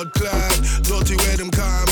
blood clot. Dirty where them call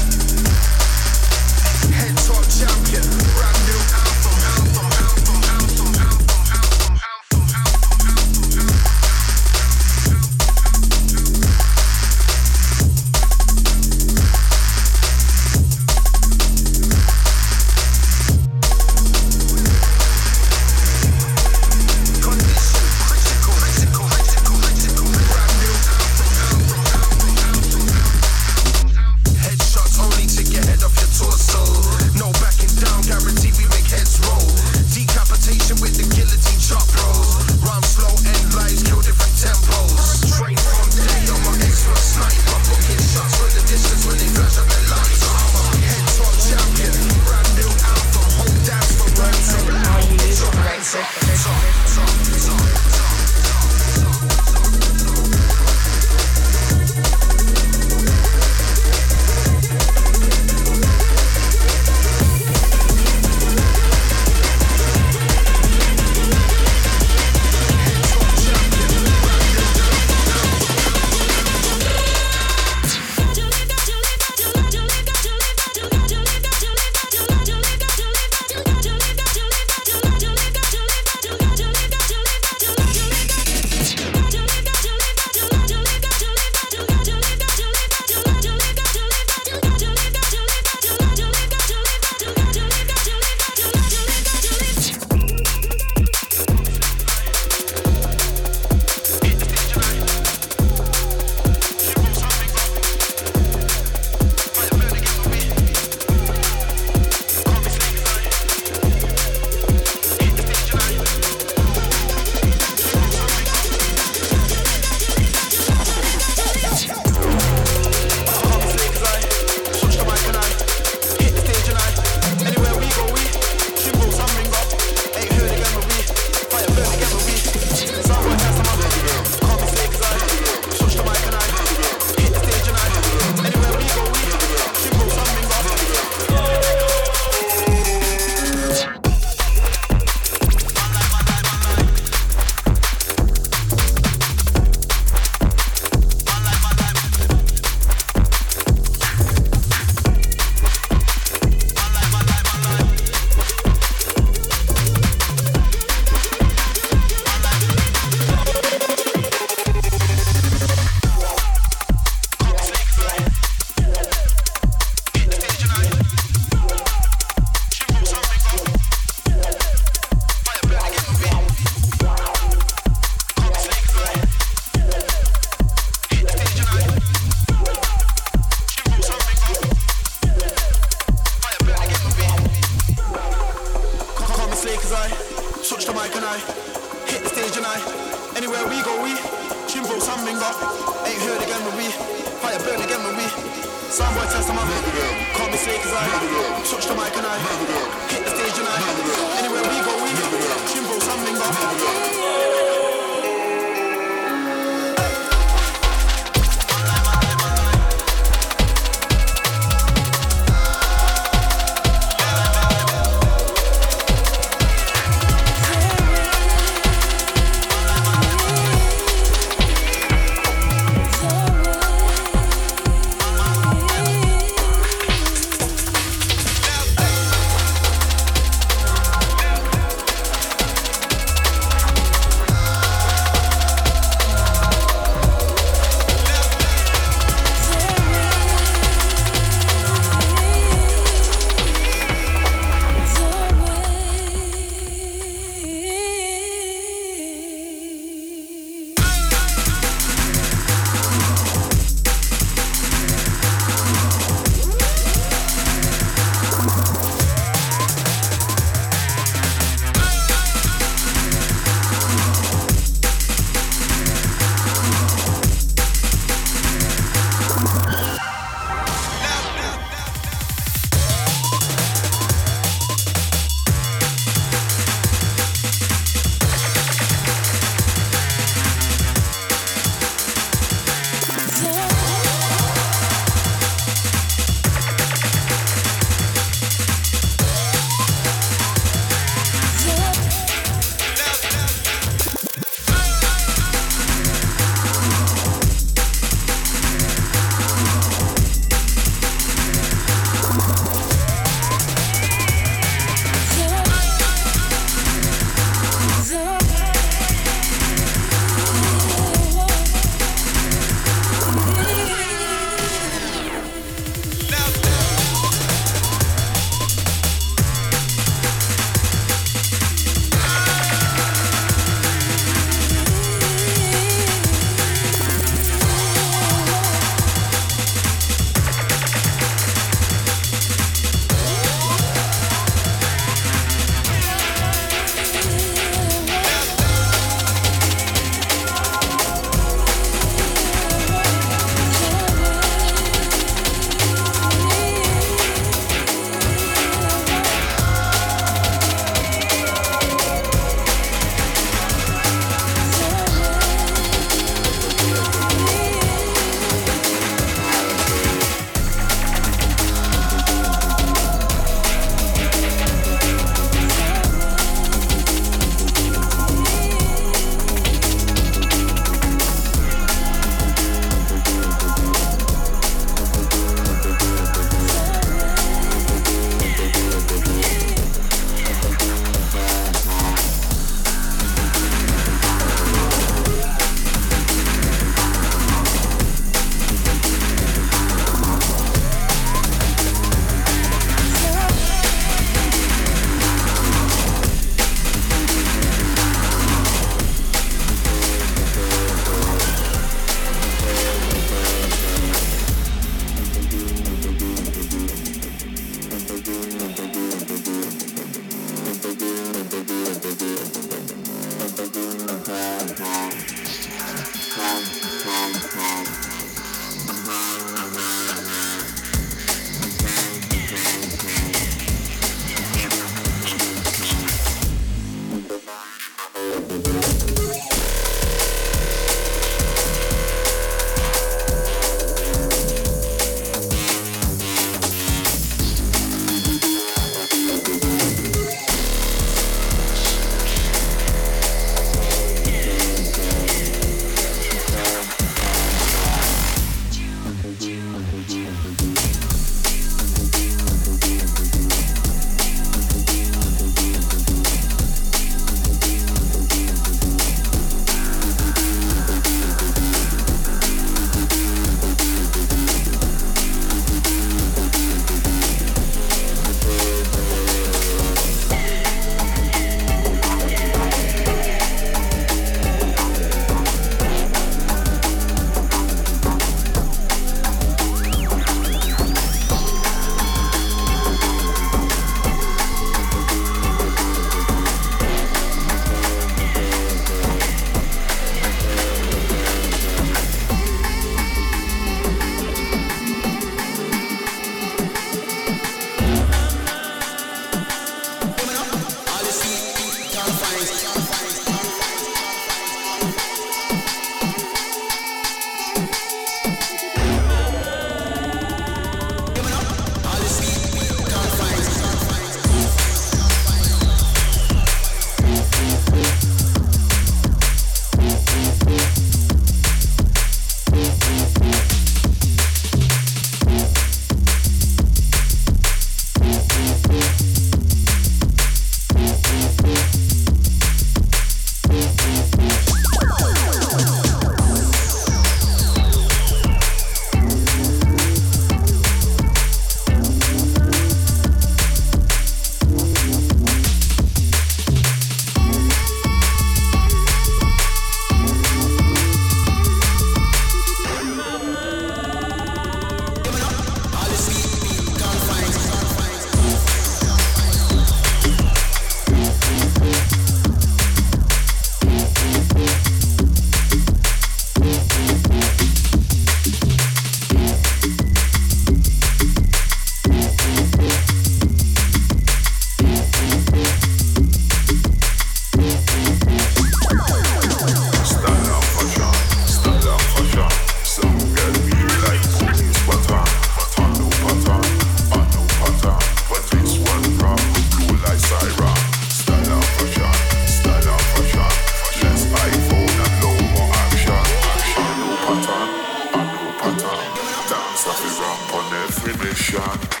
nation. Bad no pattern. Dance that we ramp on every mission.